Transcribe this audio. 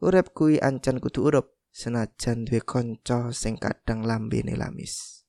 urep kuwi ancen kudu urup. Senajan duwe kanca sing kadang lambene lamis.